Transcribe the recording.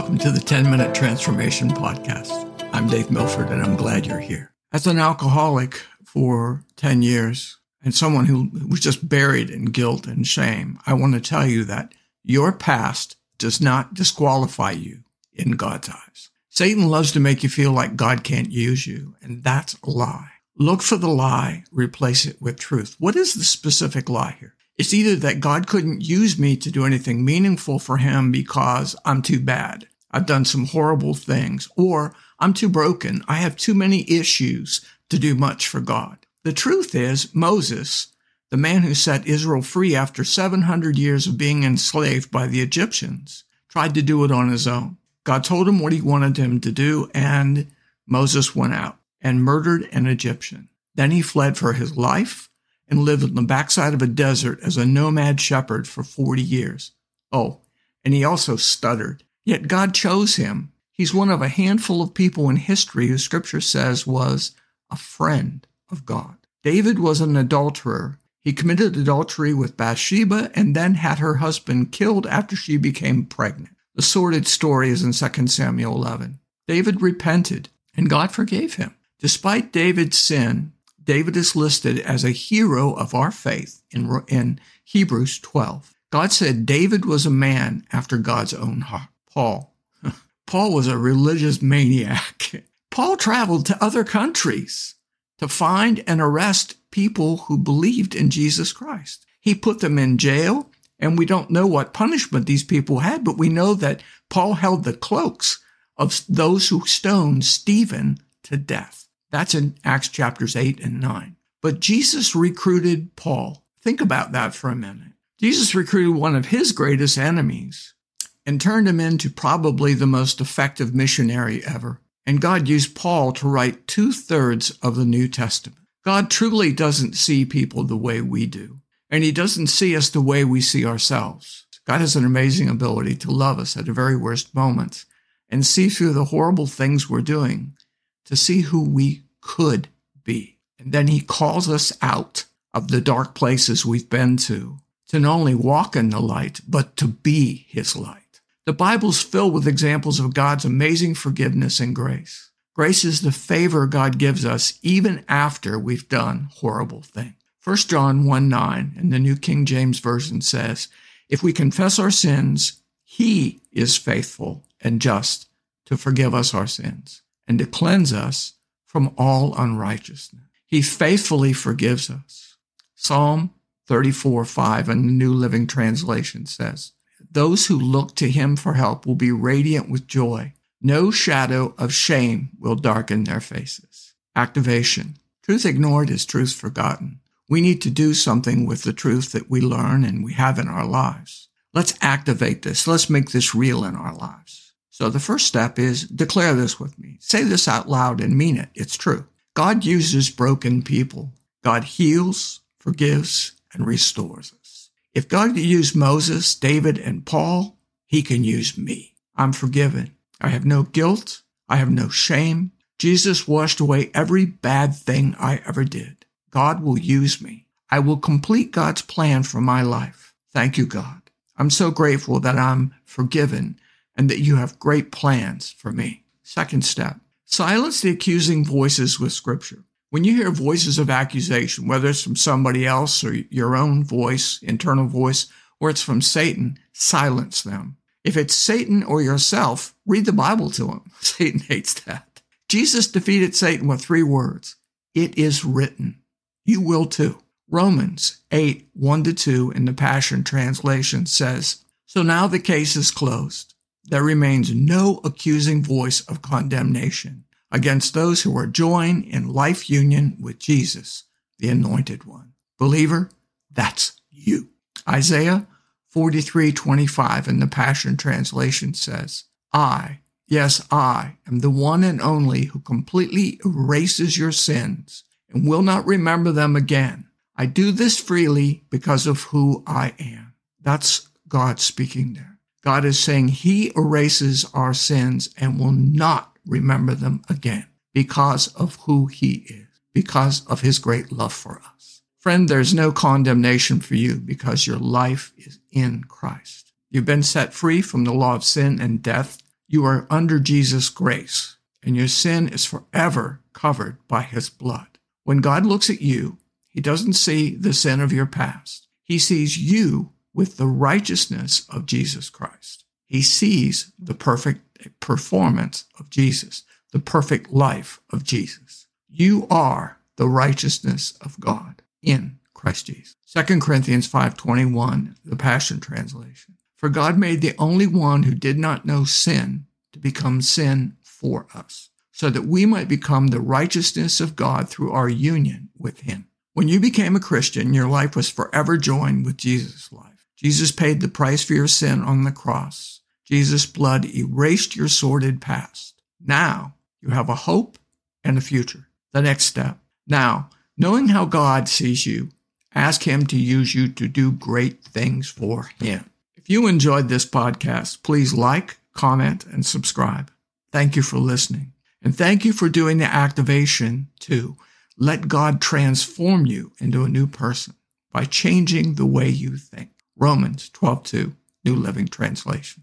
Welcome to the 10 Minute Transformation Podcast. I'm Dave Milford and I'm glad you're here. As an alcoholic for 10 years and someone who was just buried in guilt and shame, I want to tell you that your past does not disqualify you in God's eyes. Satan loves to make you feel like God can't use you, and that's a lie. Look for the lie, replace it with truth. What is the specific lie here? It's either that God couldn't use me to do anything meaningful for him because I'm too bad. I've done some horrible things, or I'm too broken. I have too many issues to do much for God. The truth is, Moses, the man who set Israel free after 700 years of being enslaved by the Egyptians, tried to do it on his own. God told him what he wanted him to do, and Moses went out and murdered an Egyptian. Then he fled for his life and lived on the backside of a desert as a nomad shepherd for 40 years. Oh, and he also stuttered. Yet God chose him. He's one of a handful of people in history who scripture says was a friend of God. David was an adulterer. He committed adultery with Bathsheba and then had her husband killed after she became pregnant. The sordid story is in 2 Samuel 11. David repented and God forgave him. Despite David's sin, David is listed as a hero of our faith in, in Hebrews 12. God said David was a man after God's own heart. Paul. Paul was a religious maniac. Paul traveled to other countries to find and arrest people who believed in Jesus Christ. He put them in jail, and we don't know what punishment these people had, but we know that Paul held the cloaks of those who stoned Stephen to death. That's in Acts chapters 8 and 9. But Jesus recruited Paul. Think about that for a minute. Jesus recruited one of his greatest enemies and turned him into probably the most effective missionary ever. And God used Paul to write two thirds of the New Testament. God truly doesn't see people the way we do, and he doesn't see us the way we see ourselves. God has an amazing ability to love us at the very worst moments and see through the horrible things we're doing to see who we could be. And then he calls us out of the dark places we've been to, to not only walk in the light, but to be his light. The Bible's filled with examples of God's amazing forgiveness and grace. Grace is the favor God gives us even after we've done horrible things. 1 John 1 9 in the New King James Version says, If we confess our sins, he is faithful and just to forgive us our sins and to cleanse us from all unrighteousness. He faithfully forgives us. Psalm 34 5 in the New Living Translation says, Those who look to him for help will be radiant with joy. No shadow of shame will darken their faces. Activation. Truth ignored is truth forgotten. We need to do something with the truth that we learn and we have in our lives. Let's activate this. Let's make this real in our lives. So the first step is declare this with me. Say this out loud and mean it. It's true. God uses broken people. God heals, forgives, and restores. If God could use Moses, David, and Paul, he can use me. I'm forgiven. I have no guilt. I have no shame. Jesus washed away every bad thing I ever did. God will use me. I will complete God's plan for my life. Thank you, God. I'm so grateful that I'm forgiven and that you have great plans for me. Second step, silence the accusing voices with scripture. When you hear voices of accusation, whether it's from somebody else or your own voice, internal voice, or it's from Satan, silence them. If it's Satan or yourself, read the Bible to him. Satan hates that. Jesus defeated Satan with three words. It is written. You will too. Romans 8, 1 to 2 in the Passion Translation says, So now the case is closed there remains no accusing voice of condemnation against those who are joined in life union with Jesus, the Anointed One. Believer, that's you. Isaiah 43:25 in the Passion Translation says, I, yes, I am the one and only who completely erases your sins and will not remember them again. I do this freely because of who I am. That's God speaking there. God is saying he erases our sins and will not remember them again because of who he is, because of his great love for us. Friend, there's no condemnation for you because your life is in Christ. You've been set free from the law of sin and death. You are under Jesus' grace, and your sin is forever covered by his blood. When God looks at you, he doesn't see the sin of your past. He sees you with the righteousness of Jesus Christ. He sees the perfect performance of Jesus, the perfect life of Jesus. You are the righteousness of God in Christ Jesus. 2 Corinthians 5:21, the Passion translation. For God made the only one who did not know sin to become sin for us, so that we might become the righteousness of God through our union with him. When you became a Christian, your life was forever joined with Jesus' life. Jesus paid the price for your sin on the cross. Jesus' blood erased your sordid past. Now you have a hope and a future. The next step. Now, knowing how God sees you, ask Him to use you to do great things for Him. If you enjoyed this podcast, please like, comment, and subscribe. Thank you for listening. And thank you for doing the activation too. Let God transform you into a new person by changing the way you think. Romans 12:2, New Living Translation.